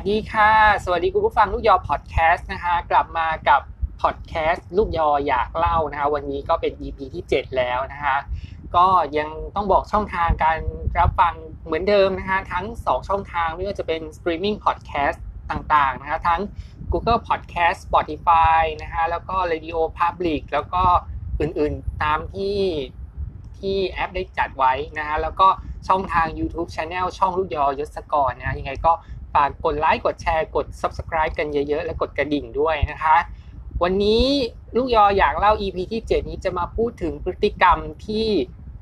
วัสดีค่ะ สวัสดีคุณผู้ฟังลูกยอพอดแคสต์นะคะกลับมากับพอดแคสต์ลูกยออยากเล่านะคะวันนี้ก็เป็น EP ที่ 7 แล้วนะคะก็ยังต้องบอกช่องทางการรับฟังเหมือนเดิมนะคะทั้ง 2 ช่องทางไม่ว่าจะเป็น streaming podcast ต่างๆนะคะทั้ง Google Podcast Spotify นะคะแล้วก็ Radio Public แล้วก็อื่นๆตามที่ที่แอปได้จัดไว้นะคะแล้วก็ช่องทาง YouTube Channel ช่องลูกยอยศกรนะยังไงก็ ฝากกดไลค์กดแชร์กด Subscribe กันเยอะๆ และกดกระดิ่งด้วยนะคะ วันนี้ลูกยออยากเล่า EP ที่ 7 นี้จะมาพูดถึงพฤติกรรมที่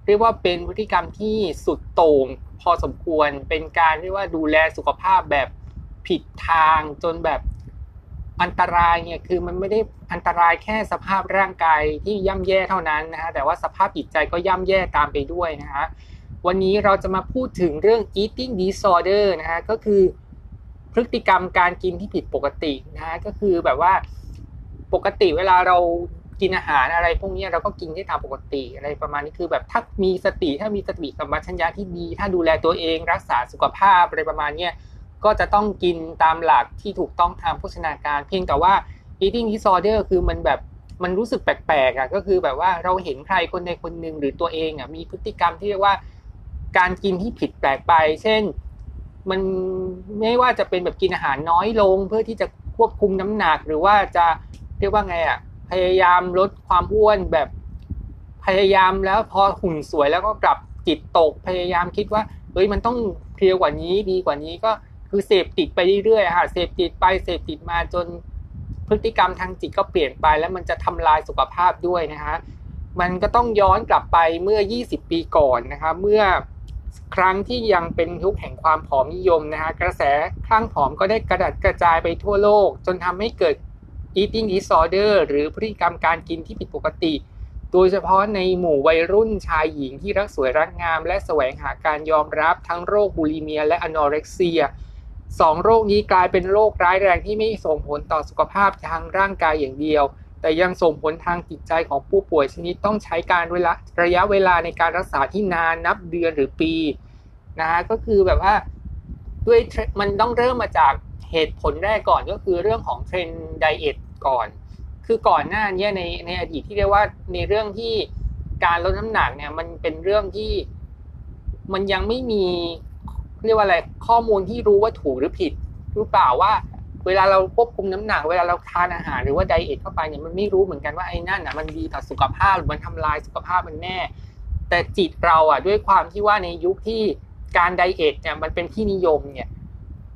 เรียกว่าเป็นพฤติกรรมที่สุดโต่งพอสมควรเป็นการเรียกว่าดูแลสุขภาพแบบผิดทางจนแบบอันตรายเนี่ยคือมันไม่ได้อันตรายแค่สภาพร่างกายที่ย่ำแย่เท่านั้นนะฮะแต่ว่าสภาพจิตใจก็ย่ำแย่ตามไปด้วยนะฮะวันนี้เราจะมาพูดถึงเรื่อง eating disorder นะฮะก็คือ พฤติกรรมการกินที่ผิดปกตินะฮะก็คือแบบว่าปกติเวลาเรากินอาหารอะไร พวกนี้เราก็กินได้ตามปกติอะไรประมาณนี้คือแบบถ้ามีสติถ้ามีสติสัมปชัญญะที่ดี ถ้าดูแลตัวเองรักษาสุขภาพอะไรประมาณนี้ก็จะต้องกินตามหลักที่ถูกต้องตามโภชนาการ เพียงแต่ว่า eating disorder คือมันแบบมันรู้สึกแปลกๆอะก็คือแบบว่าเราเห็นใครคนใดคนหนึ่งหรือตัวเองอะมีพฤติกรรมที่เรียกว่าการกินที่ผิดแปลกไป เช่น มันไม่ว่าจะเป็นแบบกินอาหารน้อยลง เพื่อที่จะควบคุมน้ำหนักหรือว่าจะเรียกว่าไงอะพยายามลดความอ้วนแบบพยายามแล้วพอหุ่นสวยแล้วก็กลับจิตตกพยายามคิดว่าเฮ้ยมันต้องเพลียวกว่านี้ดีกว่านี้ก็คือเสพติดไปเรื่อยๆค่ะเสพติดไปเสพติดมาจนพฤติกรรมทางจิตก็เปลี่ยนไปแล้วมันจะทำลายสุขภาพด้วยนะคะมันก็ต้องย้อนกลับไปเมื่อ 20 ปีก่อนนะคะเมื่อ ครั้งที่ยังเป็นยุคแห่งความผอมนิยมนะคะกระแสคลั่งผอมก็ได้กระดัดกระจายไปทั่วโลก จนทำให้เกิด eating disorder หรือพฤติกรรมการกินที่ผิดปกติ โดยเฉพาะในหมู่วัยรุ่นชายหญิงที่รักสวยรักงาม และแสวงหาการยอมรับทั้งโรคบูลิเมีย และอนอเร็กเซียสองโรคนี้กลายเป็นโรคร้ายแรงที่ไม่ส่งผลต่อสุขภาพทางร่างกายอย่างเดียว แต่ยังส่งผลทางจิตใจของผู้ป่วยชนิดต้องใช้การเวลาระยะเวลาในการรักษาที่นานนับเดือนหรือปีนะฮะก็คือแบบว่าด้วยมันต้องเริ่มมาจากเหตุผลแรกก่อนก็คือเรื่องของเทรนด์ไดเอทก่อน คือก่อนหน้านี้ในในอดีตที่เรียกว่าในเรื่องที่การลดน้ำหนักเนี่ยมันเป็นเรื่องที่มันยังไม่มีเรียกว่าอะไรข้อมูลที่รู้ว่าถูกหรือผิดหรือเปล่าว่า เวลาเราควบคุมน้ำหนัก เวลาเราทานอาหารหรือว่าไดเอทเข้าไปเนี่ยมันไม่รู้เหมือนกันว่าไอ้นั่นอะมันดีต่อสุขภาพหรือมันทำลายสุขภาพมันแน่ แต่จิตเราอะด้วยความที่ว่าในยุคที่การไดเอทเนี่ยมันเป็นที่นิยมเนี่ย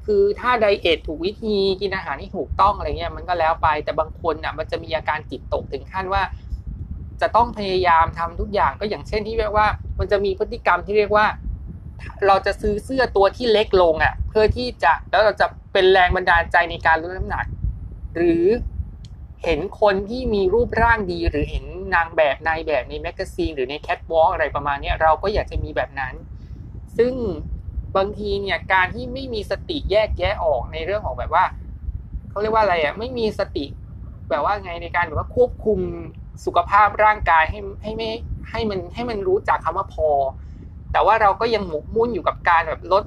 คือถ้าไดเอทถูกวิธีกินอาหารที่ถูกต้องอะไรเงี้ยมันก็แล้วไปแต่บางคนอะมันจะมีอาการจิตตกถึงขั้นว่า จะต้องพยายามทำทุกอย่างก็อย่างเช่นที่เรียกว่า มันจะมีพฤติกรรมที่เรียกว่า เราจะซื้อเสื้อตัวที่เล็กลงอะ เพื่อที่จะแล้วเราจะ เป็นแรงบันดาลใจในการลดน้ำหนัก หรือเห็นคนที่มีรูปร่างดี หรือเห็นนางแบบนายแบบใน magazine หรือในแคทวอล์กอะไรประมาณนี้เราก็อยากจะมีแบบนั้น ซึ่งบางทีเนี่ยการที่ไม่มีสติแยกแยะออกในเรื่องของแบบว่าเขาเรียกว่าอะไรอะไม่มีสติแบบว่าไงในการแบบว่าควบคุมสุขภาพร่างกายให้ให้ไม่ให้มันให้มันรู้จักคำว่าพอ แต่ว่าเราก็ยังหมกมุ่นอยู่กับการแบบลด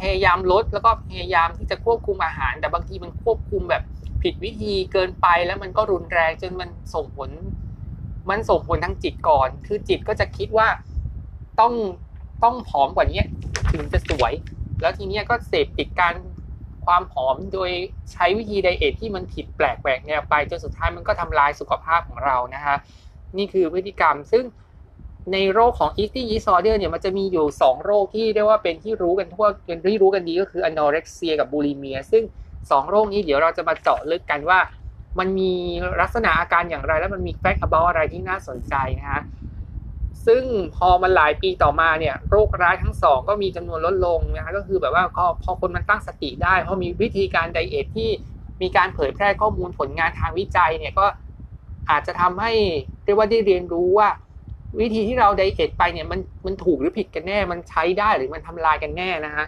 พยายามลดแล้วก็พยายามที่จะควบคุมอาหาร แต่บางทีมันควบคุมแบบผิดวิธีเกินไปแล้วมันก็รุนแรงจนมันส่งผล มันส่งผลทางจิตก่อน คือจิตก็จะคิดว่าต้องต้องผอมกว่านี้ถึงจะสวย แล้วทีนี้ก็เสพติดการความผอมโดยใช้วิธีไดเอทที่มันผิดแปลกแหวกแนวไปจนสุดท้ายมันก็ทำลายสุขภาพของเรานะฮะนี่คือพฤติกรรมซึ่ง ในโรคของ eating disorder เนี่ยมันจะมีอยู่ 2 โรคที่เรียกว่าเป็นที่รู้กันทั่วเป็นที่รู้กันดีก็คือ anorexia กับ bulimia ซึ่ง 2 โรคนี้เดี๋ยวเราจะมาเจาะลึกกันว่า มันมีลักษณะอาการอย่างไร แล้วมันมี fact about อะไรที่น่าสนใจนะฮะซึ่งพอมันหลายปีต่อมาเนี่ยโรคร้ายทั้งสองก็มีจำนวนลดลงนะฮะก็คือแบบว่าพอคนมันตั้งสติได้พอมีวิธีการไดเอทที่มีการเผยแพร่ข้อมูลผลงานทางวิจัยเนี่ยก็อาจจะทำให้เรียกว่าได้เรียนรู้ว่า วิธีที่เรา diet ไปเนี่ยมันมันถูกหรือผิดกันแน่ มันใช้ได้หรือมันทำลายกันแน่นะฮะ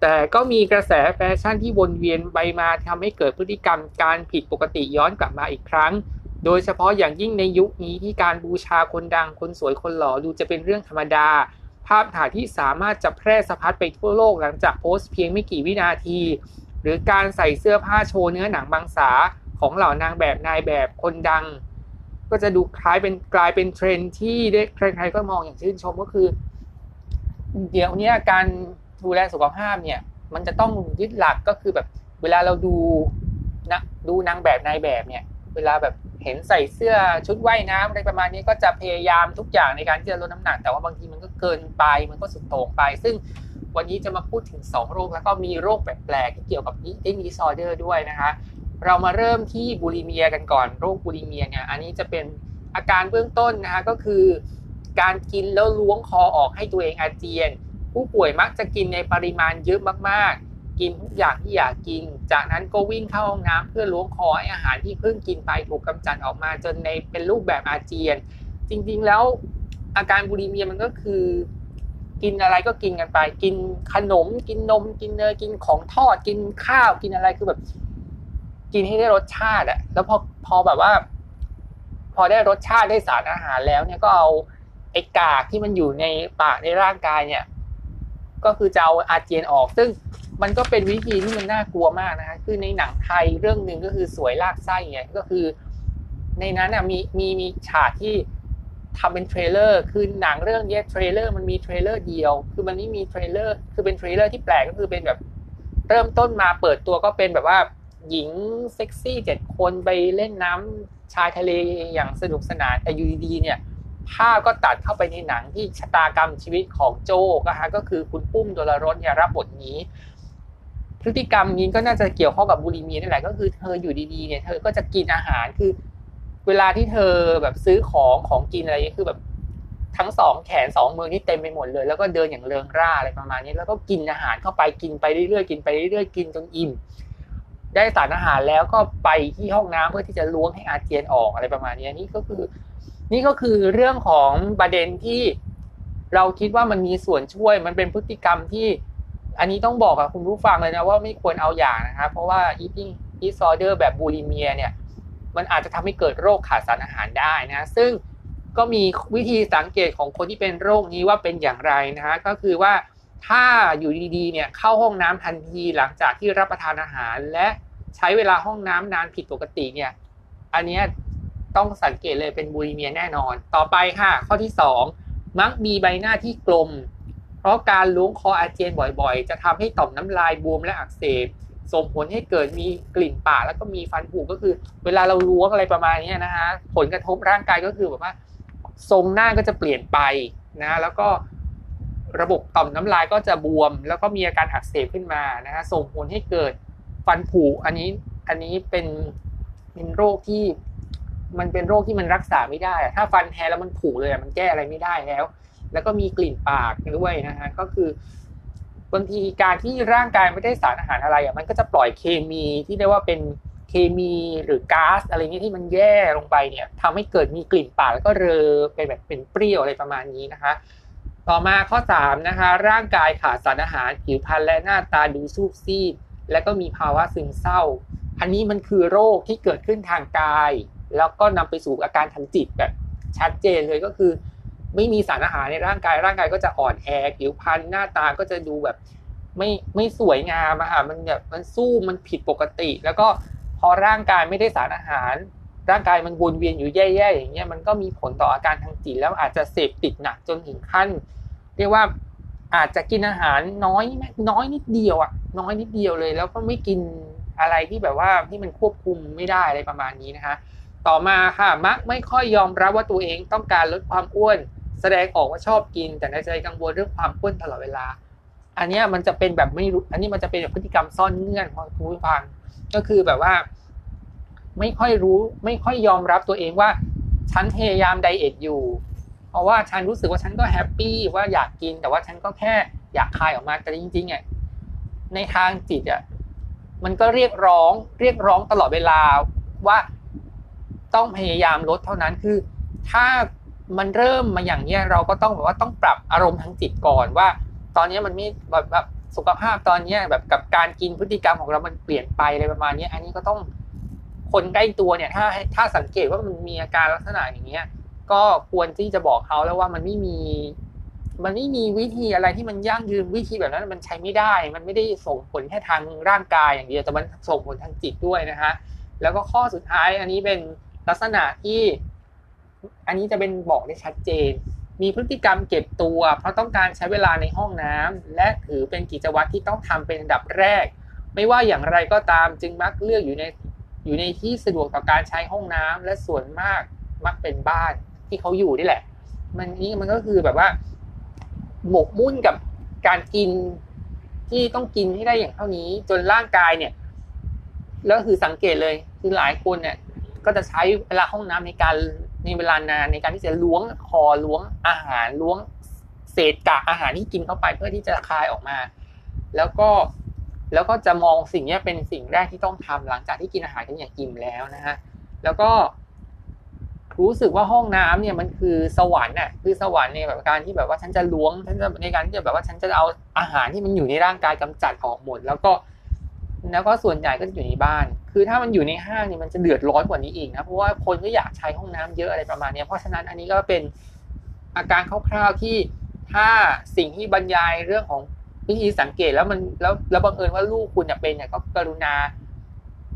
แต่ก็มีกระแสแฟชั่นที่วนเวียนไปมาทำให้เกิดพฤติกรรมการผิดปกติย้อนกลับมาอีกครั้ง โดยเฉพาะอย่างยิ่งในยุคนี้ที่การบูชาคนดังคนสวยคนหล่อดูจะเป็นเรื่องธรรมดา ภาพถ่ายที่สามารถจะแพร่สะพัดไปทั่วโลกหลังจากโพสต์เพียงไม่กี่วินาที หรือการใส่เสื้อผ้าโชว์เนื้อหนังบางสาของเหล่านางแบบนายแบบคนดัง ก็จะดูคล้ายเป็นกลายเป็นเทรนที่ได้ใครๆก็มองอย่างชื่นชมก็คือ เดี๋ยวนี้การดูแลสุขภาพเนี่ย มันจะต้องยึดหลักก็คือแบบเวลาเราดูนะดูนางแบบนายแบบเนี่ย เวลาแบบเห็นใส่เสื้อชุดว่ายน้ำอะไรประมาณนี้ก็จะพยายามทุกอย่างในการที่จะลดน้ำหนัก แต่ว่าบางทีมันก็เกินไปมันก็สุดโต่งไป ซึ่งวันนี้จะมาพูดถึง 2 โรคแล้วก็มีโรคแปลกๆที่เกี่ยวกับ eating disorder ด้วยนะคะ เรามาเริ่มที่บูลิเมียกันก่อนโรคบูลิเมียเนี่ยอันนี้จะเป็นอาการเบื้องต้นนะคะก็คือ การกินแล้วล้วงคอออกให้ตัวเองอาเจียน ผู้ป่วยมักจะกินในปริมาณเยอะมากๆ กินทุกอย่างที่อยากกิน จากนั้นก็วิ่งเข้าห้องน้ำเพื่อล้วงคอให้อาหารที่เพิ่งกินไปถูกกำจัดออกมาจนในเป็นรูปแบบอาเจียน จริงๆแล้วอาการบูลิเมียมันก็คือ กินอะไรก็กินกันไป กินขนม กินนม กินเนยกินของทอดกินข้าวกินอะไรคือแบบ กินให้ได้รสชาติอะแล้วพอพอแบบว่า พอได้รสชาติได้สารอาหารแล้วเนี่ยก็เอาไอ้กากที่มันอยู่ในปากในร่างกายเนี่ย ก็คือจะเอาอาเจียนออก ซึ่งมันก็เป็นวิธีที่มันน่ากลัวมากนะคะคือในหนังไทยเรื่องหนึ่งก็คือสวยลากไส้เนี่ยก็คือ ในนั้นมีมีมีฉากที่ทำเป็น trailer คือหนังเรื่องนี้ trailer มันมี trailer เดียว คือมันไม่มี trailer คือเป็น trailer ที่แปลกก็คือเป็นแบบ เริ่มต้นมาเปิดตัวก็เป็นแบบว่า หญิงเซ็กซี่เจ็ดคนไปเล่นน้ำชายทะเลอย่างสนุกสนานแต่อยู่ดีๆเนี่ยภาพก็ตัดเข้าไปในหนังที่ชะตากรรมชีวิตของโจก็ฮะก็คือคุณปุ้มดลรสเนี่ยรับบทนี้ พฤติกรรมนี้ก็น่าจะเกี่ยวข้องกับ bulimia นี่แหละก็คือเธออยู่ดีๆเนี่ยเธอก็จะกินอาหารคือ เวลาที่เธอแบบซื้อของของกินอะไรคือแบบทั้งสองแขนสองมือนี่เต็มไปหมดเลย แล้วก็เดินอย่างเริงร่าอะไรประมาณนี้ แล้วก็กินอาหารเข้าไปกินไปเรื่อยๆกินไปเรื่อยๆกินจนอิ่ม ได้สารอาหารแล้วก็ไปที่ห้องน้ำเพื่อที่จะล้วงให้อาเจียนออกอะไรประมาณนี้นี่ก็คือ นี่ก็คือเรื่องของประเด็นที่เราคิดว่ามันมีส่วนช่วยมันเป็นพฤติกรรมที่ อันนี้ต้องบอกกับคุณผู้ฟังเลยนะว่าไม่ควรเอาอย่างนะครับเพราะว่า eating disorder แบบบูลิเมียเนี่ย มันอาจจะทำให้เกิดโรคขาดสารอาหารได้นะ ซึ่งก็มีวิธีสังเกตของคนที่เป็นโรคนี้ว่าเป็นอย่างไรนะฮะก็คือว่า ถ้าอยู่ดีๆเนี่ยเข้าห้องน้ำทันทีหลังจากที่รับประทานอาหาร และใช้เวลาห้องน้ำนานผิดปกติเนี่ย อันนี้ต้องสังเกตเลยเป็นบูลิเมียแน่นอน ต่อไปค่ะข้อที่ 2 มักมีใบหน้าที่กลม เพราะการล้วงคออาเจียนบ่อยๆ จะทำให้ต่อมน้ำลายบวมและอักเสบส่งผลให้เกิดมีกลิ่นปากแล้วก็มีฟันผุก็คือ เวลาเราล้วงอะไรประมาณนี้นะฮะผลกระทบร่างกายก็คือแบบว่า ทรงหน้าก็จะเปลี่ยนไปนะ แล้วก็ ระบบต่อมน้ำลายก็จะบวม แล้วก็มีอาการอักเสบขึ้นมานะฮะส่งผลให้เกิดฟันผุอันนี้อันนี้เป็นเป็นโรคที่มันเป็นโรคที่มันรักษาไม่ได้ ถ้าฟันแท้แล้วมันผุเลยมันแก้อะไรไม่ได้แล้ว แล้วก็มีกลิ่นปากด้วยนะฮะก็คือบางทีการที่ร่างกายไม่ได้สารอาหารอะไรอะมันก็จะปล่อยเคมีที่เรียกว่าเป็นเคมีหรือก๊าซอะไรนี้ที่มันแย่ลงไปเนี่ยทำให้เกิดมีกลิ่นปากแล้วก็เรอเป็นแบบเป็นเปรี้ยวอะไรประมาณนี้นะคะ ต่อมาข้อ 3 นะคะ ร่างกายขาดสารอาหารผิวพรรณและหน้าตาดูซูบซีดและก็มีภาวะซึมเศร้า อันนี้มันคือโรคที่เกิดขึ้นทางกาย แล้วก็นำไปสู่อาการทางจิตแบบชัดเจนเลยก็คือ ไม่มีสารอาหารในร่างกาย ร่างกายก็จะอ่อนแอผิวพรรณหน้าตาก็จะดูแบบไม่ไม่สวยงามอะค่ะมันแบบมันสู้มันผิดปกติ แล้วก็พอร่างกายไม่ได้สารอาหาร ร่างกายมันวนเวียนอยู่แย่ๆอย่างเงี้ยมันก็มีผลต่ออาการทางจิตแล้วอาจจะเสพติดหนักจนถึงขั้น เรียกว่าอาจจะกินอาหารน้อยน้อยนิดเดียวอะน้อยนิดเดียวเลย แล้วก็ไม่กินอะไรที่แบบว่าที่มันควบคุมไม่ได้อะไรประมาณนี้นะคะต่อมาค่ะ มักไม่ค่อยยอมรับว่าตัวเองต้องการลดความอ้วน แสดงออกว่าชอบกิน แต่ในใจกังวลเรื่องความอ้วนตลอดเวลา อันนี้มันจะเป็นแบบไม่รู้ อันนี้มันจะเป็นแบบพฤติกรรมซ่อนเงื่อนของคุณผู้ฟัง ก็คือแบบว่า ไม่ค่อยรู้ ไม่ค่อยยอมรับตัวเองว่า ฉันพยายาม diet อยู่ เพราะว่าฉันรู้สึกว่าฉันก็ happy ว่าอยากกิน แต่ว่าฉันก็แค่อยากคายออกมาแต่จริงๆอะในทางจิตอะมันก็เรียกร้องเรียกร้องตลอดเวลาว่าต้องพยายามลดเท่านั้นคือ ถ้ามันเริ่มมาอย่างเนี้ยเราก็ต้องแบบว่าต้องปรับอารมณ์ทางจิตก่อนว่า ตอนนี้มันไม่แบบแบบสุขภาพตอนนี้แบบกับการกินพฤติกรรมของเรามันเปลี่ยนไปอะไรประมาณนี้อันนี้ก็ต้องคนใกล้ตัวเนี่ย ถ้าถ้าสังเกตว่ามันมีอาการลักษณะอย่างเงี้ย ก็ควรที่จะบอกเขาแล้วว่ามันไม่มี มันไม่มีวิธีอะไรที่มันยั่งยืนวิธีแบบนั้น มันใช้ไม่ได้ มันไม่ได้ส่งผลแค่ทางร่างกายอย่างเดียวแต่มันส่งผลทางจิตด้วยนะฮะแล้วก็ข้อสุดท้ายอันนี้เป็นลักษณะที่ อันนี้จะเป็นบอกได้ชัดเจน มีพฤติกรรมเก็บตัว เพราะต้องการใช้เวลาในห้องน้ำและถือเป็นกิจวัตรที่ต้องทำเป็นอันดับแรก ไม่ว่าอย่างไรก็ตามจึงมักเลือกอยู่ในอยู่ในที่สะดวกต่อการใช้ห้องน้ำและส่วนมากมักเป็นบ้าน ที่เขาอยู่นี่แหละ มันนี้มันก็คือแบบว่า หมกมุ่นกับการกินที่ต้องกินให้ได้อย่างเท่านี้ จนร่างกายเนี่ย แล้วคือสังเกตเลยคือหลายคนเนี่ย ก็จะใช้เวลาห้องน้ำในการในเวลานานในการที่จะล้วงคอล้วงอาหารล้วงเศษกากอาหารที่กินเข้าไปเพื่อที่จะคายออกมา แล้วก็แล้วก็จะมองสิ่งนี้เป็นสิ่งแรกที่ต้องทำหลังจากที่กินอาหารกันอย่างอิ่มแล้วนะฮะแล้วก็ รู้สึกว่าห้องน้ำเนี่ยมันคือสวรรค์น่ะคือสวรรค์ในแบบการที่แบบว่าฉันจะล้วงฉันจะในการที่จะแบบว่าฉันจะเอาอาหารที่มันอยู่ในร่างกายกำจัดออกหมด แล้วก็แล้วก็ส่วนใหญ่ก็จะอยู่ในบ้าน คือถ้ามันอยู่ในห้างเนี่ยมันจะเดือดร้อนกว่านี้อีกนะ เพราะว่าคนก็อยากใช้ห้องน้ำเยอะอะไรประมาณนี้เพราะฉะนั้นอันนี้ก็เป็นอาการคร่าวๆที่ถ้าสิ่งที่บรรยายเรื่องของวิธีสังเกตแล้วมันแล้วแล้วบังเอิญว่าลูกคุณเป็นเนี่ยก็กรุณา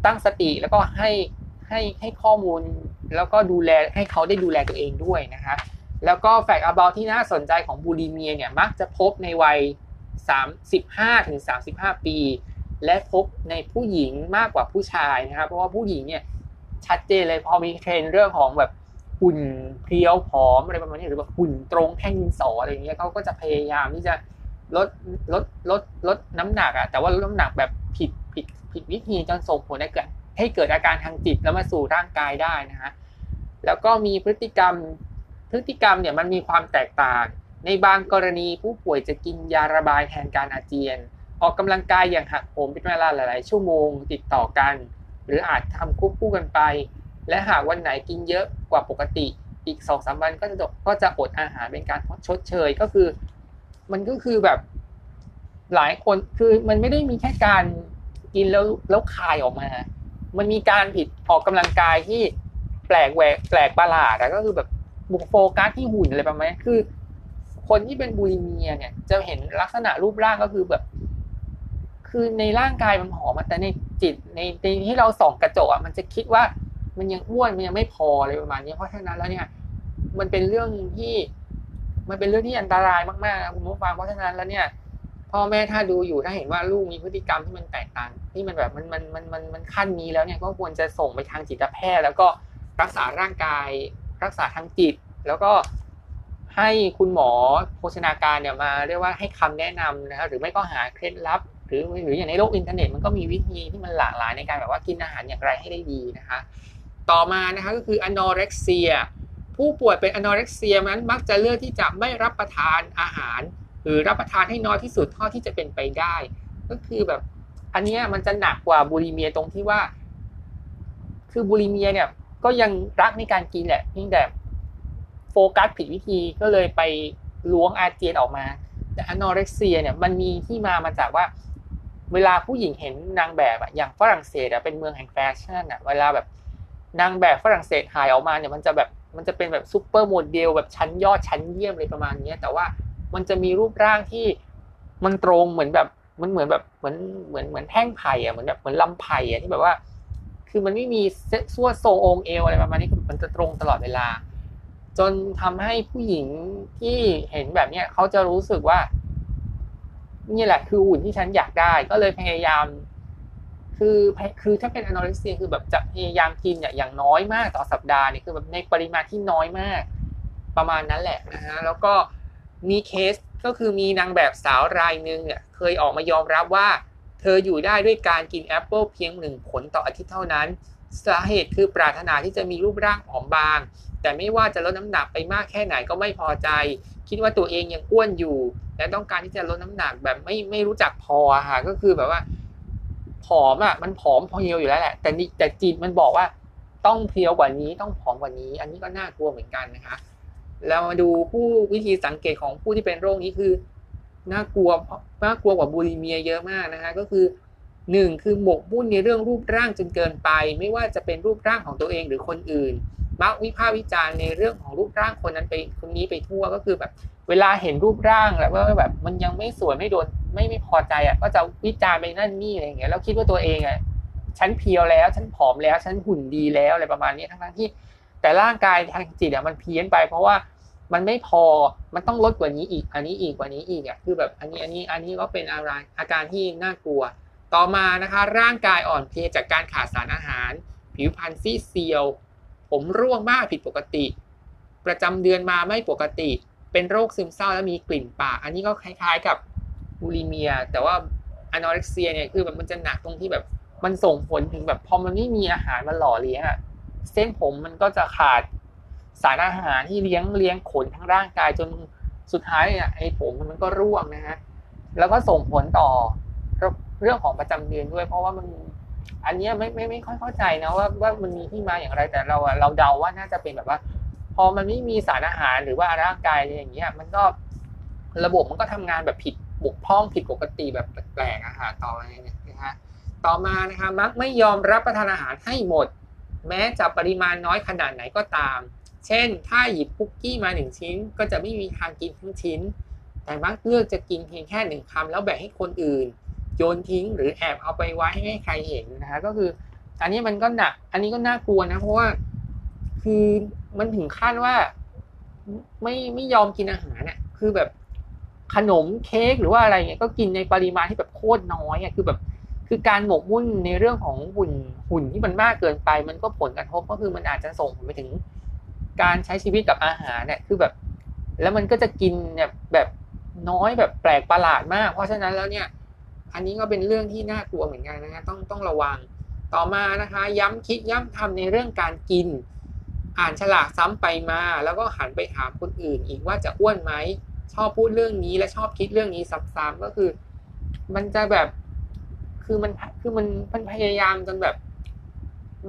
ตั้งสติแล้วก็ให้ให้ให้ข้อมูล แล้วก็ดูแลให้เขาได้ดูแลตัวเองด้วยนะคะแล้วก็แฟกต์อบาที่น่าสนใจของบูลิเมียเนี่ยมักจะพบในวัย 35ถึง35 ปี และพบในผู้หญิงมากกว่าผู้ชายนะครับ เพราะว่าผู้หญิงเนี่ยชัดเจนเลยพอมีเทรนเรื่องของแบบหุ่นเพรียวผอมอะไรประมาณนี้หรือว่าหุ่นตรงแท่งดินสออะไรอย่างเงี้ยเขาก็จะพยายามที่จะลดลดลดลดน้ำหนักอะแต่ว่าลดน้ำหนักแบบผิดผิดผิดวิธีจนส่งผลให้เกิดให้เกิดอาการทางจิตแล้วมาสู่ร่างกายได้นะฮะ แล้วก็มีพฤติกรรม พฤติกรรมเนี่ยมันมีความแตกต่าง ในบางกรณีผู้ป่วยจะกินยาระบายแทนการอาเจียน ออกกำลังกายอย่างหักโหมเป็นเวลาหลาย ๆ ชั่วโมงติดต่อกัน หรืออาจทำควบคู่กันไป และหากวันไหนกินเยอะกว่าปกติ อีกสองสามวันก็จะก็จะอดอาหารเป็นการชดเชยก็คือ มันก็คือแบบหลายคนคือมันไม่ได้มีแค่การกินแล้วแล้วคายออกมา มันมีการผิดออกกำลังกายที่ แปลกแหวกแปลกประหลาดก็คือแบบบุกโฟกัสที่หุ่นอะไรประมาณนี้คือ คนที่เป็นบูลิเมียเนี่ย จะเห็นลักษณะรูปร่างก็คือแบบ คือในร่างกายมันผอมแต่ในจิตในในที่เราส่องกระจกอะมันจะคิดว่ามันยังอ้วนมันยังไม่พออะไรประมาณนี้เพราะฉะนั้นแล้วเนี่ย มันเป็นเรื่องที่ มันเป็นเรื่องที่อันตรายมากๆคุณผู้ฟังเพราะฉะนั้นแล้วเนี่ยพ่อแม่ถ้าดูอยู่ถ้าเห็นว่าลูกมีพฤติกรรมที่มันแตกต่างที่มันแบบมันมันมันมันมันขั้นนี้แล้วเนี่ยก็ควรจะส่งไปทางจิตแพทย์แล้วก็ รักษาร่างกาย รักษาทางจิต แล้วก็ให้คุณหมอโภชนาการเนี่ยมาเรียกว่าให้คำแนะนำนะครับหรือไม่ก็หาเคล็ดลับ หรือหรืออย่างในโลกอินเทอร์เน็ตมันก็มีวิธีที่มันหลากหลายในการแบบว่ากินอาหารอย่างไรให้ได้ดีนะคะต่อมานะคะก็คือ anorexia ผู้ป่วยเป็น anorexia นั้นมักจะเลือกที่จะไม่รับประทานอาหาร หรือรับประทานให้น้อยที่สุดเท่าที่จะเป็นไปได้ ก็คือแบบอันนี้มันจะหนักกว่า bulimia ตรงที่ว่า คือ bulimia เนี่ย ก็ยังรักในการกินแหละเพียงแต่โฟกัสผิดวิธีก็เลยไปล้วงอาเจียนออกมา แต่ anorexia เนี่ยมันมีที่มามาจากว่าเวลาผู้หญิงเห็นนางแบบอะอย่างฝรั่งเศสอะเป็นเมืองแห่งแฟชั่นอะเวลาแบบนางแบบฝรั่งเศสถ่ายออกมาเนี่ยมันจะแบบมันจะเป็นแบบ supermodel แบบชั้นยอดชั้นเยี่ยมเลยประมาณนี้แต่ว่ามันจะมีรูปร่างที่มันตรงเหมือนแบบมันเหมือนแบบเหมือนเหมือนเหมือนแท่งไผ่อะเหมือนแบบเหมือนลำไผ่อะที่แบบว่า คือมันไม่มีส่วโซองเอวอะไรประมาณนี้คือมันจะตรงตลอดเวลา จนทำให้ผู้หญิงที่เห็นแบบเนี้ยเขาจะรู้สึกว่า นี่แหละคือหุ่นที่ฉันอยากได้ ก็เลยพยายาม คือคือถ้าเป็นอนอริเซียคือแบบจะพยายามกินอย่างน้อยมากต่อสัปดาห์นี่คือแบบในปริมาณที่น้อยมาก ประมาณนั้นแหละนะฮะแล้วก็มีเคสก็คือมีนางแบบสาวรายหนึ่งเนี่ยเคยออกมายอมรับว่า เธออยู่ได้ด้วยการกินแอปเปิลเพียงหนึ่งผลต่ออาทิตย์เท่านั้น สาเหตุคือปรารถนาที่จะมีรูปร่างผอมบาง แต่ไม่ว่าจะลดน้ำหนักไปมากแค่ไหนก็ไม่พอใจ คิดว่าตัวเองยังอ้วนอยู่ และต้องการที่จะลดน้ำหนักแบบไม่ไม่รู้จักพอค่ะก็คือแบบว่าผอมอะมันผอมเพรียวอยู่แล้วแหละแต่แต่จิตมันบอกว่าต้องเพรียวกว่านี้ต้องผอมกว่านี้ อันนี้ก็น่ากลัวเหมือนกันนะคะเรามาดูผู้วิธีสังเกตของผู้ที่เป็นโรคนี้คือ น่ากลัวน่ากลัวกว่าบูลิเมียเยอะมากนะคะก็คือหนึ่งคือหมกมุ่นในเรื่องรูปร่างจนเกินไป ไม่ว่าจะเป็นรูปร่างของตัวเองหรือคนอื่น มักวิพากษ์วิจารณ์ในเรื่องของรูปร่างคนนั้นไปคนนี้ไปทั่วก็คือแบบ เวลาเห็นรูปร่างแล้วว่าแบบมันยังไม่สวยไม่โดนไม่ไม่พอใจอะก็จะวิจารณ์ไปนั่นนี่อะไรอย่างเงี้ยแล้วคิดว่าตัวเองอะฉันเพียวแล้วฉันผอมแล้วฉันหุ่นดีแล้วอะไรประมาณนี้ทั้งที่ แต่ร่างกายทางจิตอะมันเพี้ยนไป เพราะว่า มันไม่พอมันต้องลดกว่านี้อีก อันนี้อีกกว่านี้อีกอะคือแบบอันนี้อันนี้อันนี้ก็เป็นอะไรอาการที่น่ากลัว ต่อมานะคะ ร่างกายอ่อนเพลียจากการขาดสารอาหาร ผิวพรรณซีดเซียว ผมร่วงมากผิดปกติ ประจำเดือนมาไม่ปกติ เป็นโรคซึมเศร้าและมีกลิ่นปากอันนี้ก็คล้ายๆกับบูลิเมีย แต่ว่าอนอเร็กเซียเนี่ยคือแบบมันจะหนักตรงที่แบบมันส่งผลถึงแบบพอมันไม่มีอาหารมาหล่อเลี้ยงอะเส้นผมมันก็จะขาด สารอาหารที่เลี้ยงเลี้ยงขนทั้งร่างกายจนสุดท้ายเนี่ยไอ้ผมมันก็ร่วงนะฮะแล้วก็ส่งผลต่อเรื่องของประจำเดือนด้วย เพราะว่ามันอันนี้ไม่ไม่ไม่ค่อยเข้าใจนะว่าว่ามันมีที่มาอย่างไรแต่เราเราเดาว่าน่าจะเป็นแบบว่า พอมันไม่มีสารอาหารหรือว่าร่างกายอะไรอย่างเงี้ย มันก็ระบบมันก็ทำงานแบบผิดบกพร่องผิดปกติแบบแปลกๆอาหารต่อไปเนี่ยนะฮะต่อมานะคะมักไม่ยอมรับประทานอาหารให้หมด แม้จะปริมาณน้อยขนาดไหนก็ตาม เช่น ถ้าหยิบคุกกี้มาหนึ่งชิ้น ก็จะไม่มีทางกินทั้งชิ้น แต่มักเลือกจะกินเพียงแค่หนึ่งคำแล้วแบ่งให้คนอื่น โยนทิ้งหรือแอบเอาไปไว้ให้ใครเห็นนะคะก็คือ อันนี้มันก็หนัก อันนี้ก็น่ากลัวนะเพราะว่าคือมันถึงขั้นว่าไม่ไม่ยอมกินอาหารเนี่ยคือแบบขนมเค้กหรือว่าอะไรเงี้ยก็กินในปริมาณที่แบบโคตรน้อยอะคือแบบคือการหมกมุ่นในเรื่องของหุ่นหุ่นที่มันมากเกินไป มันก็ผลกระทบก็คือมันอาจจะส่งผลไปถึง การใช้ชีวิตกับอาหารเนี่ยคือแบบ แล้วมันก็จะกินเนี่ยแบบน้อยแบบแปลกประหลาดมาก เพราะฉะนั้นแล้วเนี่ย อันนี้ก็เป็นเรื่องที่น่ากลัวเหมือนกันนะฮะต้องต้องระวังต่อมานะคะ ย้ำคิดย้ำทำในเรื่องการกิน อ่านฉลากซ้ำไปมา แล้วก็หันไปถามคนอื่น อีกว่าจะอ้วนไหมชอบพูดเรื่องนี้และชอบคิดเรื่องนี้ซ้ำๆก็คือ มันจะแบบคือมันคือมันมันพยายามจนแบบ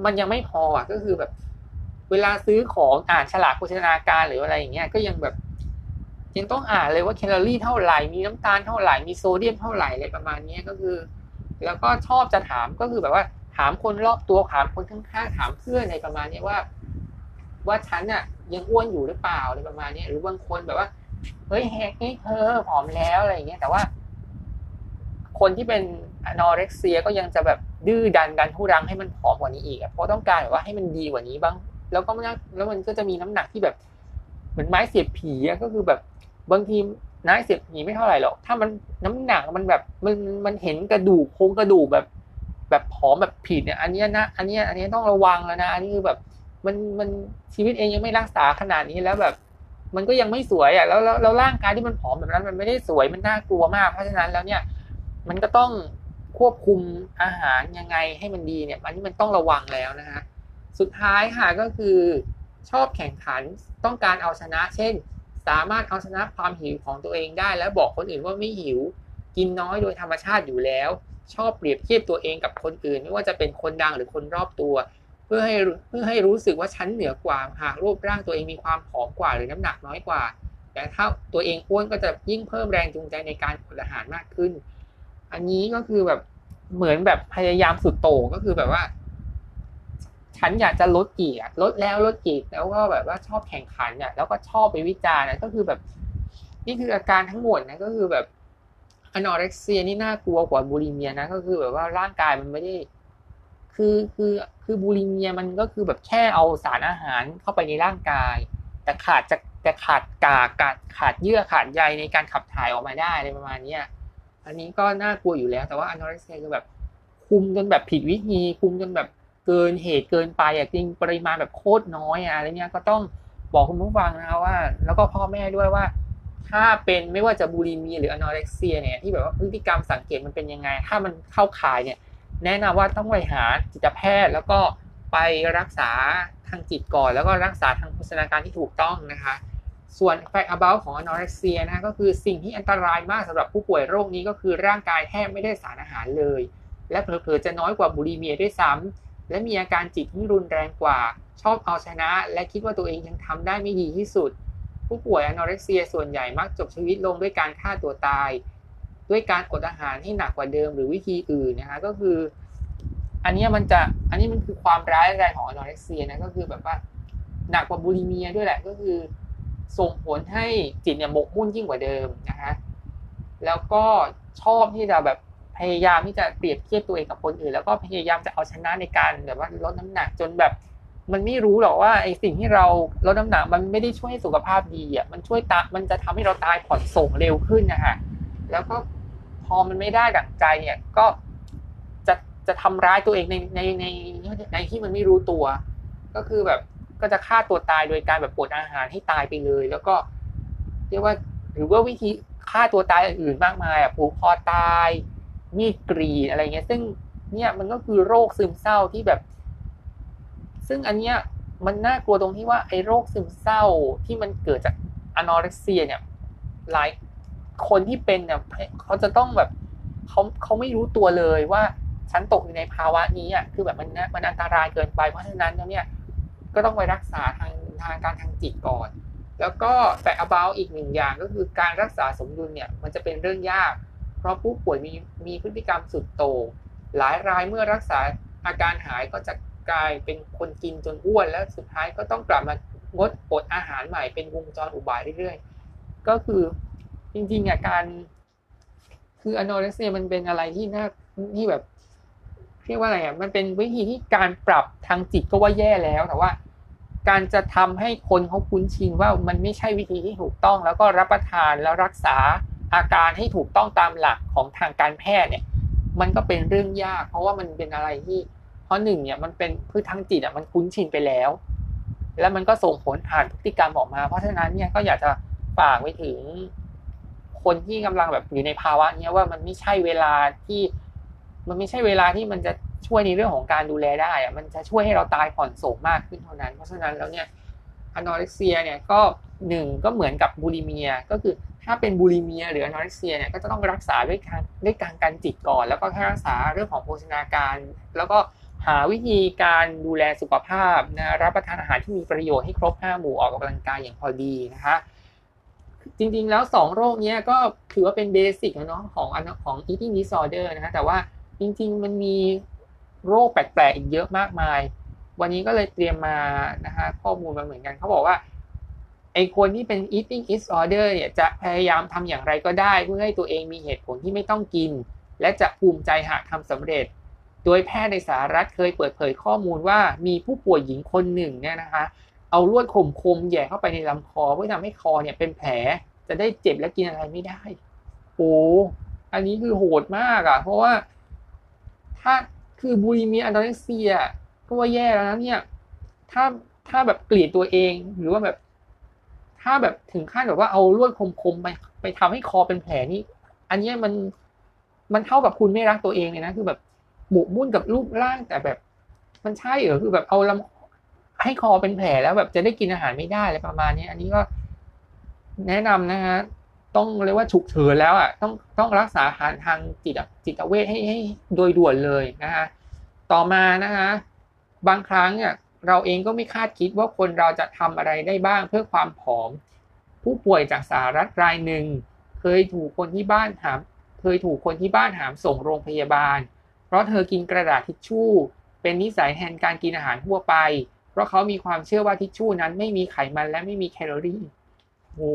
มันยังไม่พออะก็คือแบบ เวลาซื้อของอ่านฉลากโภชนาการหรืออะไรอย่างเงี้ยก็ยังแบบยังต้องอ่านเลยว่าแคลอรี่เท่าไหร่มีน้ำตาลเท่าไหร่มีโซเดียมเท่าไหร่อะไรประมาณนี้ก็คือ แล้วก็ชอบจะถามก็คือแบบว่า ถามคนรอบตัวถามคนข้างๆถามเพื่อนในประมาณนี้ว่า ว่าฉันน่ะยังอ้วนอยู่หรือเปล่าอะไรประมาณนี้หรือบางคนแบบว่าเฮ้ยแฮกนี่เธอผอมแล้วอะไรอย่างเงี้ยแต่ว่า คนที่เป็นอนอเร็กเซียก็ยังจะแบบดื้อดันดันทุรังให้มันผอมกว่านี้อีกเพราะต้องการแบบว่าให้มันดีกว่านี้บ้าง แล้วก็แล้วมันก็จะมีน้ำหนักที่แบบ เหมือนไม้เสียบผีอะก็คือแบบบางทีไม้เสียบผีไม่เท่าไหร่หรอกถ้ามันน้ำหนักมันแบบมันมันเห็นกระดูกโครงกระดูกแบบ แบบผอมแบบผิดเนี่ย อันนี้นะอันนี้อันนี้ต้องระวังแล้วนะอันนี้คือแบบ มันมันชีวิตเองยังไม่รักษาขนาดนี้แล้วแบบ มันก็ยังไม่สวยอะแล้วแล้วร่างกายที่มันผอมแบบนั้น มันไม่ได้สวยมันน่ากลัวมากเพราะฉะนั้นแล้วเนี่ย มันก็ต้องควบคุมอาหารยังไงให้มันดีเนี่ย อันนี้มันต้องระวังแล้วนะฮะ สุดท้ายค่ะก็คือชอบแข่งขันต้องการเอาชนะ เช่น สามารถเอาชนะความหิวของตัวเองได้ แล้วบอกคนอื่นว่าไม่หิว กินน้อยโดยธรรมชาติอยู่แล้ว ชอบเปรียบเทียบตัวเองกับคนอื่น ไม่ว่าจะเป็นคนดังหรือคนรอบตัว เพื่อให้เพื่อให้รู้สึกว่าฉันเหนือกว่าหากรูปร่างตัวเองมีความผอมกว่าหรือน้ำหนักน้อยกว่า แต่ถ้าตัวเองอ้วนก็จะยิ่งเพิ่มแรงจูงใจในการอดอาหารมากขึ้น อันนี้ก็คือแบบเหมือนแบบพยายามสุดโต่งก็คือแบบว่า ฉันอยากจะลดกี่อะลดแล้วลดกี่แล้วก็แบบว่าชอบแข่งขันอะแล้วก็ชอบไปวิจารณ์ก็คือแบบ นี่คืออาการทั้งหมดนะก็คือแบบอนอเร็กเซียนี่น่ากลัวกว่าบูลิเมียนะก็คือแบบว่าร่างกายมันไม่ได้ คือคือคือบูลิเมียมันก็คือแบบแค่เอาสารอาหารเข้าไปในร่างกาย แต่ขาดจะแต่ขาดกากขาดขาดเยื่อขาดใยในการขับถ่ายออกมาได้อะไรประมาณนี้อันนี้ก็น่ากลัวอยู่แล้ว แต่ว่าอนอเร็กเซียคือแบบคุมจนแบบผิดวิธีคุมจนแบบ เกินเหตุเกินไปอะจริงปริมาณแบบโคตรน้อยอะไรเงี้ยก็ต้องบอกคุณผู้ฟังนะว่า แล้วก็พ่อแม่ด้วยว่า ถ้าเป็นไม่ว่าจะบูลิมีหรืออนอเร็กเซียเนี่ยที่แบบว่าพฤติกรรมสังเกตมันเป็นยังไง ถ้ามันเข้าข่ายเนี่ยแนะนำว่าต้องไปหาจิตแพทย์ แล้วก็ไปรักษาทางจิตก่อน แล้วก็รักษาทางโภชนาการที่ถูกต้องนะคะ ส่วน fact about ของอนอเร็กเซียนะก็คือสิ่งที่อันตรายมากสำหรับผู้ป่วยโรคนี้ก็คือร่างกายแทบไม่ได้สารอาหารเลย และเผลอๆจะน้อยกว่าบูลิเมียด้วยซ้ำ และมีอาการจิตที่รุนแรงกว่า ชอบเอาชนะ และคิดว่าตัวเองยังทำได้ไม่ดีที่สุด ผู้ป่วยอนอเร็กเซียส่วนใหญ่มักจบชีวิตลงด้วยการฆ่าตัวตาย ด้วยการอดอาหารให้หนักกว่าเดิมหรือวิธีอื่นนะคะก็คือ อันนี้มันจะอันนี้มันคือความร้ายแรงของอนอเร็กเซียนะก็คือแบบว่าหนักกว่าบูลิเมียด้วยแหละก็คือ ส่งผลให้จิตเนี่ยหมกมุ่นยิ่งกว่าเดิมนะฮะแล้วก็ชอบที่จะแบบ พยายามที่จะเปรียบเทียบตัวเองกับคนอื่น แล้วก็พยายามจะเอาชนะในการแบบว่าลดน้ำหนักจนแบบ มันไม่รู้หรอกว่าไอ้สิ่งที่เราลดน้ำหนักมันไม่ได้ช่วยให้สุขภาพดีอะมันช่วยตามันจะทำให้เราตายผ่อนส่งเร็วขึ้นนะฮะแล้วก็พอมันไม่ได้ดั่งใจเนี่ยก็จะจะทำร้ายตัวเองในในในในที่มันไม่รู้ตัว ก็คือแบบก็จะฆ่าตัวตายโดยการแบบปวดอาหารให้ตายไปเลย แล้วก็ เรียกว่าหรือว่าวิธีฆ่าตัวตายอื่นมากมายอะผูกคอตาย มีดกรีดอะไรเงี้ย ซึ่งเนี่ยมันก็คือโรคซึมเศร้าที่แบบ ซึ่งอันเนี้ยมันน่ากลัวตรงที่ว่าไอ้โรคซึมเศร้าที่มันเกิดจากอนอเร็กเซีย เนี่ย หลายคนที่เป็นเนี่ยเขาจะต้องแบบเขาเขาไม่รู้ตัวเลยว่าฉันตกอยู่ในภาวะนี้อะคือแบบมันมันอันตรายเกินไป เพราะฉะนั้นแล้วเนี่ยก็ต้องไปรักษาทางทางการทางจิตก่อน แล้วก็แต่ about อีกหนึ่งอย่างก็คือการรักษาสมดุลเนี่ย มันจะเป็นเรื่องยาก เพราะผู้ป่วยมีมีพฤติกรรมสุดโต่งหลายรายเมื่อรักษาอาการหายก็จะกลายเป็นคนกินจนอ้วน แล้วสุดท้ายก็ต้องกลับมางดอดอาหารใหม่เป็นวงจรอุบายเรื่อยๆ ก็คือจริงๆอะการ คืออนอเรกเซียมันเป็นอะไรที่น่าที่แบบเรียกว่าอะไรอะมันเป็นวิธีที่การปรับทางจิตก็ว่าแย่แล้วแต่ว่า การจะทำให้คนเขาคุ้นชินว่ามันไม่ใช่วิธีที่ถูกต้อง แล้วก็รับประทานแล้วรักษา อาการให้ถูกต้องตามหลักของทางการแพทย์เนี่ย มันก็เป็นเรื่องยาก เพราะว่ามันเป็นอะไรที่เพราะหนึ่งเนี่ยมันเป็นพื้นทางจิตอะมันคุ้นชินไปแล้ว แล้วมันก็ส่งผลผ่านพฤติกรรมออกมา เพราะฉะนั้นเนี่ยก็อยากจะฝากไว้ถึง คนที่กำลังแบบอยู่ในภาวะเนี้ยว่ามันไม่ใช่เวลาที่ มันไม่ใช่เวลาที่มันจะช่วยในเรื่องของการดูแลได้อะมันจะช่วยให้เราตายผ่อนโศกมากขึ้นเท่านั้น เพราะฉะนั้นแล้วเนี่ยอนอเร็กเซียเนี่ยก็หนึ่งก็เหมือนกับบูลิเมียก็คือ ถ้าเป็นบูลิเมียหรืออนอร็กเซียเนี่ยก็จะต้องรักษาด้วยการด้วยการการจิตก่อน แล้วก็รักษาเรื่องของโภชนาการ แล้วก็หาวิธีการดูแลสุขภาพนะรับประทานอาหารที่มีประโยชน์ให้ครบห้าหมู่ออกกำลังกายอย่างพอดีนะคะจริงๆแล้วสองโรคนี้ก็ถือว่าเป็นเบสิกนะเนาะของของ eating disorder นะฮะแต่ว่าจริงๆมันมีโรคแปลกๆอีกเยอะมากมาย วันนี้ก็เลยเตรียมมานะฮะข้อมูลมาเหมือนกันเขาบอกว่า ไอคนที่เป็น eating disorder เนี่ยจะพยายามทำอย่างไรก็ได้ เพื่อให้ตัวเองมีเหตุผลที่ไม่ต้องกิน และจะภูมิใจหากทำสำเร็จ โดยแพทย์ในสหรัฐเคยเปิดเผยข้อมูลว่ามีผู้ป่วยหญิงคนหนึ่งเนี่ยนะคะ เอาลวดคมคมแย่เข้าไปในลำคอเพื่อทำให้คอเนี่ยเป็นแผลจะได้เจ็บและกินอะไรไม่ได้โอ้อันนี้คือโหดมากอะ่ะ เพราะว่า ถ้าคือบูลิมีอันโดเรกเซีย ก็ว่าแย่แล้วนะเนี่ยถ้าถ้าแบบเกลียดตัวเองหรือว่าแบบ ถ้าแบบถึงขั้นแบบว่าเอาลวดคมๆไปไปทำให้คอเป็นแผลนี่อันนี้มันมันเท่ากับคุณไม่รักตัวเองเลยนะ คือแบบหมกมุ่นกับรูปร่างแต่แบบ มันใช่เหรอคือแบบเอาลำให้คอเป็นแผลแล้วแบบจะได้กินอาหารไม่ได้อะไรประมาณนี้อันนี้ก็แนะนำนะฮะต้องเรียกว่าฉุกเฉินแล้วอะต้องต้องรักษาหารทางจิตจิตเวชให้ให้โดยด่วนเลยนะฮะต่อมานะฮะบางครั้งเนี่ย เราเองก็ไม่คาดคิดว่าคนเราจะทำอะไรได้บ้างเพื่อความผอม ผู้ป่วยจากสหรัฐรายหนึ่ง เคยถูกคนที่บ้านหาม เคยถูกคนที่บ้านหามส่งโรงพยาบาล เพราะเธอกินกระดาษทิชชู่ เป็นนิสัยแทนการกินอาหารทั่วไป เพราะเขามีความเชื่อว่าทิชชู่นั้นไม่มีไขมันและไม่มีแคลอรี่โอ้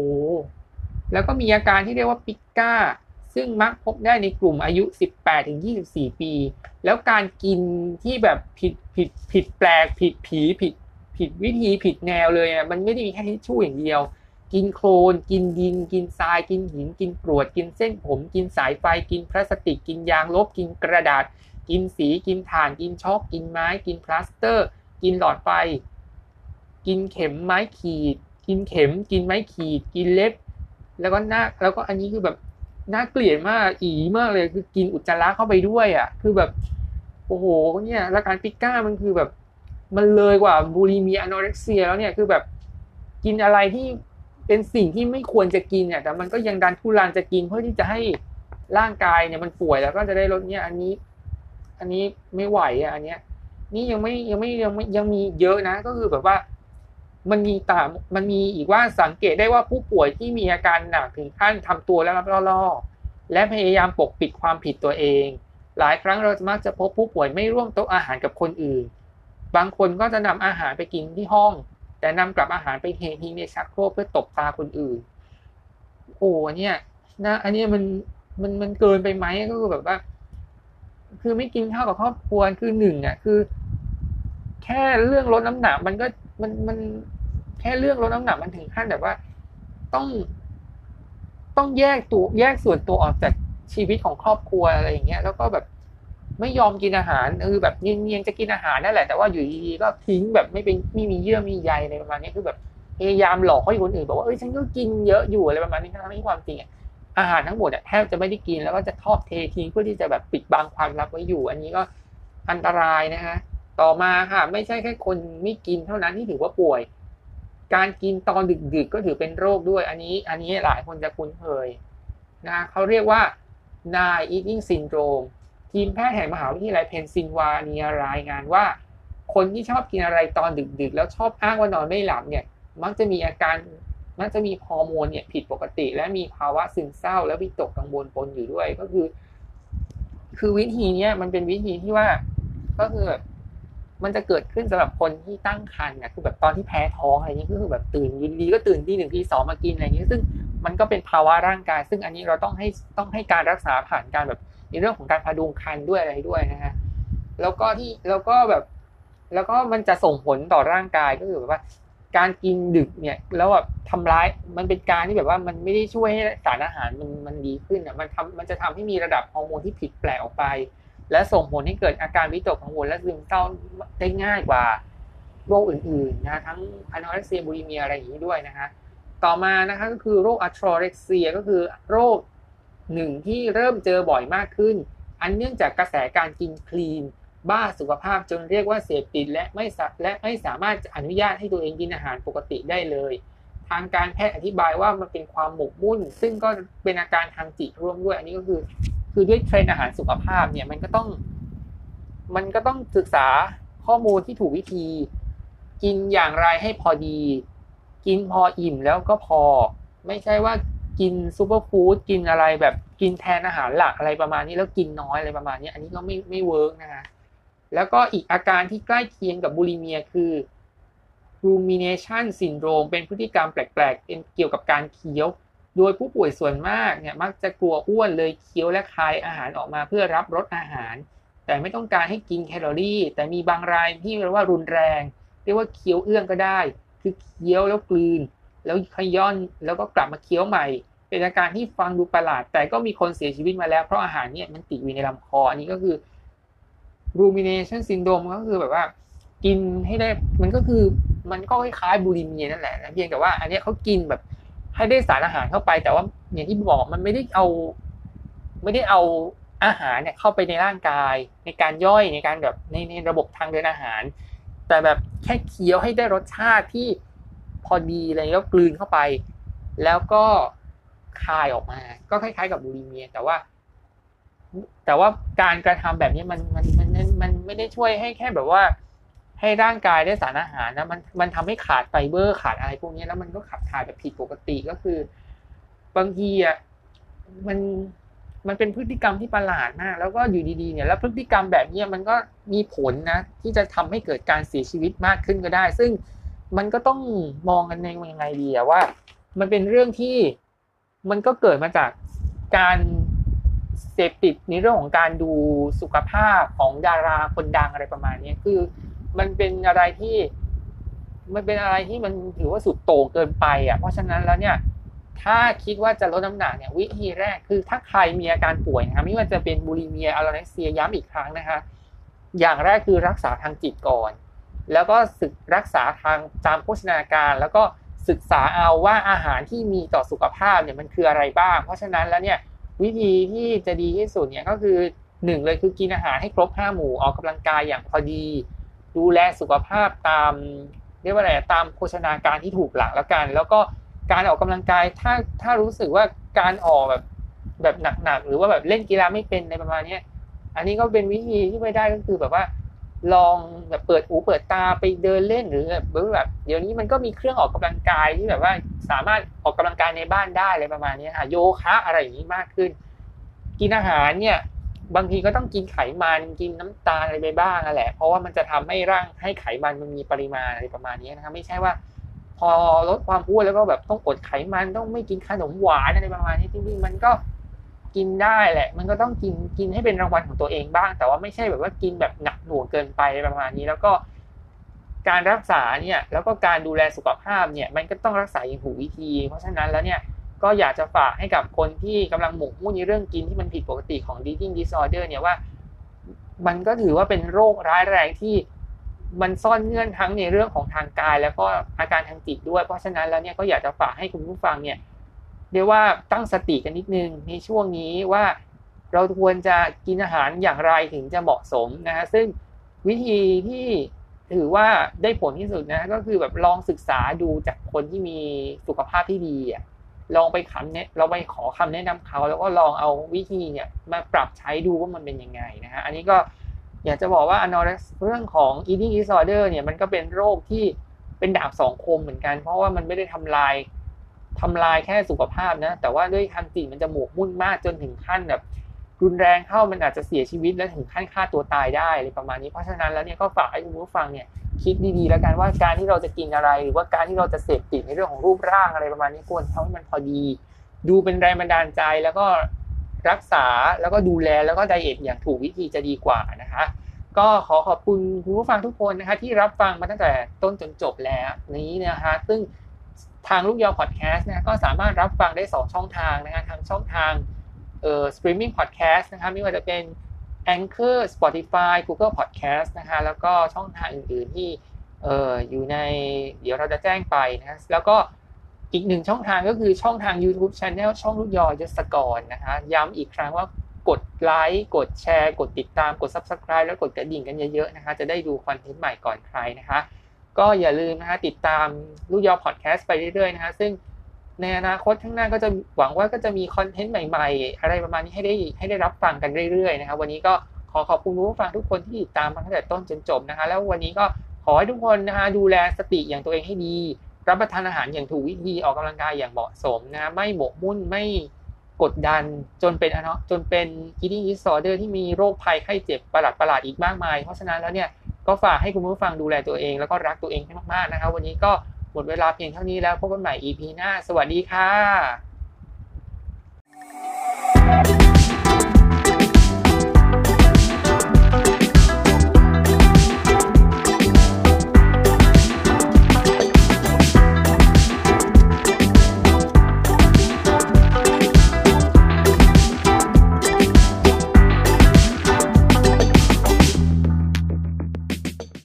แล้วก็มีอาการที่เรียกว่าปิก้า ซึ่งมักพบได้ในกลุ่มอายุ 18-24 ปี แล้วการกินที่แบบผิดผิดผิดแปลกผิดผีผิดผิดวิธีผิดแนวเลยอะมันไม่ได้มีแค่ทิชชู่อย่างเดียว กินโคลน กินดิน กินทราย กินหิน กินกรวด กินเส้นผม กินสายไฟ กินพลาสติก กินยางลบ กินกระดาษ กินสี กินถ่าน กินชอล์ก กินไม้ กินพลาสเตอร์ กินหลอดไฟ กินเข็มไม้ขีด กินเข็ม กินไม้ขีด กินเล็บ แล้วก็หน้า แล้วก็อันนี้คือแบบ น่าเกลียดมากอีมากเลยคือกินอุจจาระเข้าไปด้วยอะ คือแบบ โอ้โหเนี่ยแล้วการ pica มันคือแบบ มันเลยกว่า bulimia anorexia แล้วเนี่ยคือแบบกินอะไรที่เป็นสิ่งที่ไม่ควรจะกินเนี่ย แต่มันก็ยังดันทุรังจะกินเพื่อที่จะให้ร่างกายเนี่ยมันป่วยแล้วก็จะได้ลดเนี่ย อันนี้ อันนี้ไม่ไหวอะอันเนี้ย นี่ยังไม่ยังไม่ยังไม่ยังมีเยอะนะ ก็คือแบบว่า มันมีตามันมีอีกว่าสังเกตได้ว่าผู้ป่วยที่มีอาการหนักถึงขั้นทำตัวแล้วรับล่อและพยายามปกปิดความผิดตัวเอง หลายครั้งเราจะมักจะพบผู้ป่วยไม่ร่วมโต๊ะอาหารกับคนอื่น บางคนก็จะนำอาหารไปกินที่ห้อง แต่นำกลับอาหารไปเททิ้งในชักโครกเพื่อตบตาคนอื่น โอ้เนี่ยนะอันนี้มันมันมันเกินไปไหมก็คือแบบว่า คือไม่กินข้าวกับครอบครัวคือหนึ่งอะคือ แค่เรื่องลดน้ำหนักมันก็ มันมันแค่เรื่องลดน้ำหนักมันถึงขั้นแบบว่า ต้อง ต้องแยกตัวแยกส่วนตัวออกจากชีวิตของครอบครัวอะไรอย่างเงี้ย แล้วก็แบบไม่ยอมกินอาหารเออแบบเงียงๆจะกินอาหารนั่นแหละแต่ว่าอยู่ดีๆก็ทิ้งแบบไม่เป็นไม่มีเยื่อมีใยอะไรประมาณนี้คือแบบพยายามหลอกให้คนอื่นบอกว่าเอ้ยฉันก็กินเยอะอยู่อะไรประมาณนี้ทั้งที่ความจริงอาหารทั้งหมดอะแทบจะไม่ได้กินแล้วก็จะทอดเททิ้งเพื่อที่จะแบบปิดบังความลับไว้อยู่ อันนี้ก็อันตรายนะฮะ ต่อมาค่ะไม่ใช่แค่คนไม่กินเท่านั้นที่ถือว่าป่วย การกินตอนดึกๆก็ถือเป็นโรคด้วย อันนี้ อันนี้หลายคนจะคุ้นเคยนะเขาเรียกว่า night eating syndrome ทีมแพทย์แห่งมหาวิทยาลัยเพนซิลวาเนียรายงานว่า คนที่ชอบกินอะไรตอนดึกๆ แล้วชอบอ้างว่านอนไม่หลับเนี่ย มักจะมีอาการมักจะมีฮอร์โมนเนี่ยผิดปกติ และมีภาวะซึมเศร้า และวิตกกังวลปนอยู่ด้วยก็คือ คือวิธีเนี้ยมันเป็นวิธีที่ว่า ก็คือแบบ มันจะเกิดขึ้นสำหรับคนที่ตั้งครรภ์เนี่ยคือแบบตอนที่แพ้ท้องอะไรนี้ก็คือแบบตื่นดีก็ตื่นที่หนึ่งที่สองมากินอะไรอย่างนี้ซึ่งมันก็เป็นภาวะร่างกาย ซึ่งอันนี้เราต้องให้ต้องให้การรักษาผ่านการแบบในเรื่องของการพดุงคันด้วยอะไรด้วยนะฮะแล้วก็ที่แล้วก็แบบ แล้วก็มันจะส่งผลต่อร่างกายก็คือแบบว่า การกินดึกเนี่ย แล้วแบบทำร้ายมันเป็นการที่แบบว่ามันไม่ได้ช่วยให้สารอาหารมันมันดีขึ้นอะมันทำมันจะทำให้มีระดับฮอร์โมนที่ผิดแปลกออกไป และส่งผลให้เกิดอาการวิตกกังวลและซึมเศร้าได้ง่ายกว่าโรคอื่นๆนะทั้งอานอเรกเซียบูลิเมียอะไรอย่างนี้ด้วยนะฮะต่อมานะคะก็คือโรคอัตโรเร็กเซียก็คือโรคหนึ่งที่เริ่มเจอบ่อยมากขึ้น อันเนื่องจากกระแสการกินคลีน บ้าสุขภาพจนเรียกว่าเสพติดและไม่และไม่สามารถอนุญาตให้ตัวเองกินอาหารปกติได้เลย ทางการแพทย์อธิบายว่ามันเป็นความหมกมุ่น ซึ่งก็เป็นอาการทางจิตร่วมด้วย อันนี้ก็คือ คือด้วยเทรนอาหารสุขภาพเนี่ยมันก็ต้อง มันก็ต้องศึกษาข้อมูลที่ถูกวิธี กินอย่างไรให้พอดี กินพออิ่มแล้วก็พอ ไม่ใช่ว่ากิน superfood กินอะไรแบบกินแทนอาหารหลักอะไรประมาณนี้แล้วกินน้อยอะไรประมาณนี้อันนี้ก็ไม่ไม่ work นะฮะแล้วก็อีกอาการที่ใกล้เคียงกับ bulimia คือ rumination syndrome เป็นพฤติกรรมแปลกๆเป็นเกี่ยวกับการเคี้ยว โดยผู้ป่วยส่วนมากเนี่ยมักจะกลัวอ้วนเลยเคี้ยวและคายอาหารออกมาเพื่อรับรสอาหาร แต่ไม่ต้องการให้กินแคลอรี่ แต่มีบางรายที่เรียกว่ารุนแรง เรียกว่าเคี้ยวเอื้องก็ได้ คือเคี้ยวแล้วกลืน แล้วขย้อนแล้วก็กลับมาเคี้ยวใหม่ เป็นอาการที่ฟังดูประหลาด แต่ก็มีคนเสียชีวิตมาแล้วเพราะอาหารเนี่ยมันติดอยู่ในลำคออันนี้ก็คือ rumination syndrome ก็คือแบบว่า กินให้ได้มันก็คือมันก็คล้ายๆบูลิเมียนั่นแหละเพียงแต่ว่า อันนี้เขากินแบบ ให้ได้สารอาหารเข้าไป แต่ว่าอย่างที่บอกมันไม่ได้เอา ไม่ได้เอาอาหารเนี่ยเข้าไปในร่างกาย ในการย่อยในการแบบในในระบบทางเดินอาหาร แต่แบบแค่เคี้ยวให้ได้รสชาติที่พอดีอะไรแล้วกลืนเข้าไป แล้วก็คายออกมา ก็คล้าย ๆ กับบูลิเมีย แต่ว่า แต่ว่าการกระทำแบบนี้มันมันมันมันไม่ได้ช่วยให้แค่แบบว่า ให้ร่างกายได้สารอาหารนะมันมันทำให้ขาดไฟเบอร์ขาดอะไรพวกนี้แล้วมันก็ขับถ่ายแบบผิดปกติก็คือบางทีอะมันมันเป็นพฤติกรรมที่ประหลาดมาก แล้วก็อยู่ดีๆเนี่ยแล้วพฤติกรรมแบบนี้มันก็มีผลนะ ที่จะทำให้เกิดการเสียชีวิตมากขึ้นก็ได้ ซึ่งมันก็ต้องมองกันในยังไงดีอะว่า มันเป็นเรื่องที่มันก็เกิดมาจากการเสพติดในเรื่องของการดูสุขภาพของดาราคนดังอะไรประมาณนี้คือ มันเป็นอะไรที่ มันเป็นอะไรที่มันถือว่าสุดโต่งเกินไปอะ เพราะฉะนั้นแล้วเนี่ย ถ้าคิดว่าจะลดน้ำหนักเนี่ย วิธีแรกคือถ้าใครมีอาการป่วยนะครับไม่ว่าจะเป็นบูลิเมียอัลโนเซียย้ำอีกครั้งนะคะอย่างแรกคือรักษาทางจิตก่อน แล้วก็ศึกรักษาทางตามโภชนาการ แล้วก็ศึกษาเอาว่าอาหารที่มีต่อสุขภาพเนี่ยมันคืออะไรบ้าง เพราะฉะนั้นแล้วเนี่ยวิธีที่จะดีที่สุดเนี่ยก็คือหนึ่งเลยคือกินอาหารให้ครบห้าหมู่ออกกำลังกายอย่างพอดี ดูแลสุขภาพตามเรียกว่าอะไรตามโภชนาการที่ถูกหลักแล้วกัน แล้วก็การออกกำลังกายถ้าถ้ารู้สึกว่าการออกแบบแบบหนักๆหรือว่าแบบเล่นกีฬาไม่เป็นในประมาณนี้อันนี้ก็เป็นวิธีที่ไม่ได้ก็คือแบบว่า ลองแบบเปิดหูเปิดตาไปเดินเล่นหรือแบบเดี๋ยวนี้มันก็มีเครื่องออกกำลังกายที่แบบว่าสามารถออกกำลังกายในบ้านได้อะไรประมาณนี้ค่ะโยคะอะไรอย่างนี้มากขึ้น กินอาหารเนี่ย บางทีก็ต้องกินไขมันกินน้ำตาลอะไรไปบ้างนั่นแหละ เพราะว่ามันจะทำให้ร่างให้ไขมันมันมีปริมาณอะไรประมาณนี้นะครับไม่ใช่ว่า พอลดความอ้วนแล้วก็แบบต้องอดไขมันต้องไม่กินขนมหวานอะไรประมาณนี้จริงๆมันก็กินได้แหละ มันก็ต้องกินกินให้เป็นรางวัลของตัวเองบ้าง แต่ว่าไม่ใช่แบบว่ากินแบบหนักหน่วงเกินไปประมาณนี้ แล้วก็ การรักษาเนี่ย แล้วก็การดูแลสุขภาพเนี่ย มันก็ต้องรักษาอย่างถูกวิธี เพราะฉะนั้นแล้วเนี่ย ก็อยากจะฝากให้กับคนที่กำลังหมกมุ่นในเรื่องกินที่มันผิดปกติของ eating disorder เนี่ยว่า มันก็ถือว่าเป็นโรคร้ายแรงที่มันซ่อนเงื่อนทั้งในเรื่องของทางกาย แล้วก็อาการทางจิตด้วย เพราะฉะนั้นแล้วเนี่ยก็อยากจะฝากให้คุณผู้ฟังเนี่ยเรียกว่าตั้งสติกันนิดนึงในช่วงนี้ว่าเราควรจะกินอาหารอย่างไรถึงจะเหมาะสมนะฮะซึ่งวิธีที่ถือว่าได้ผลที่สุดนะก็คือแบบลองศึกษาดูจากคนที่มีสุขภาพที่ดีอะ ลองไปคำเนี่ยเราไปขอคำแนะนำเขา แล้วก็ลองเอาวิธีเนี่ยมาปรับใช้ดูว่ามันเป็นยังไงนะฮะอันนี้ก็อยากจะบอกว่าอนอเรสเรื่องของ eating disorder เนี่ยมันก็เป็นโรคที่เป็นดาบสองคมเหมือนกัน เพราะว่ามันไม่ได้ทำลายทำลายแค่สุขภาพนะ แต่ว่าด้วยทางจิตมันจะหมกมุ่นมากจนถึงขั้นแบบ รุนแรงเข้ามันอาจจะเสียชีวิตและถึงขั้นฆ่าตัวตายได้อะไรประมาณนี้ เพราะฉะนั้นแล้วเนี่ยก็ฝากให้คุณผู้ฟังเนี่ยคิดดีๆแล้วกันว่าการที่เราจะกินอะไร หรือว่าการที่เราจะเสพติดในเรื่องของรูปร่างอะไรประมาณนี้ควรทำให้มันพอดี ดูเป็นแรงบันดาลใจแล้วก็รักษาแล้วก็ดูแลแล้วก็ไดเอทอย่างถูกวิธีจะดีกว่านะคะ ก็ขอขอบคุณคุณผู้ฟังทุกคนนะคะ ที่รับฟังมาตั้งแต่ต้นจนจบแล้วนี้นะคะ ซึ่งทางลูกยอพอดแคสต์นะก็สามารถรับฟังได้ 2 ช่องทางนะคะทางช่องทาง เอ่อ streaming podcast นะคะไม่ว่าจะเป็น Anchor Spotify Google Podcast นะคะแล้วก็ช่องทางอื่นๆที่เอ่ออยู่ในเดี๋ยวเราจะแจ้งไปนะแล้วก็อีกหนึ่งช่องทางก็คือช่องทาง YouTube Channel ช่องลูกยอยศกรนะคะย้ำอีกครั้งว่ากดไลค์กดแชร์ กดติดตามกด Subscribe แล้วกดกระดิ่งกันเยอะๆนะคะจะได้ดูคอนเทนต์ใหม่ก่อนใครนะคะก็อย่าลืมนะคะติดตามลูกยอพอดแคสต์ไปเรื่อยๆนะคะซึ่ง ในอนาคตข้างหน้าก็จะหวังว่าก็จะมีคอนเทนต์ใหม่ ๆ อะไรประมาณนี้ให้ได้ให้ได้รับฟังกันเรื่อยๆนะครับ วันนี้ก็ขอขอบคุณผู้ฟังทุกคนที่ติดตามมาตั้งแต่ต้นจนจบนะคะแล้ววันนี้ก็ขอให้ทุกคนนะคะดูแลสติอย่างตัวเองให้ดี รับประทานอาหารอย่างถูกวิธีออกกำลังกายอย่างเหมาะสมนะไม่หมกมุ่นไม่กดดันจนเป็นจนเป็น eating disorder ที่มีโรคภัยไข้เจ็บประหลาดประหลาดอีกมากมาย เพราะฉะนั้นแล้วเนี่ยก็ฝากให้คุณผู้ฟังดูแลตัวเองแล้วก็รักตัวเองให้มากๆนะครับ วันนี้ก็ หมดเวลาเพียงเท่านี้แล้วพบกันใหม่ EP หน้า สวัสดีค่ะ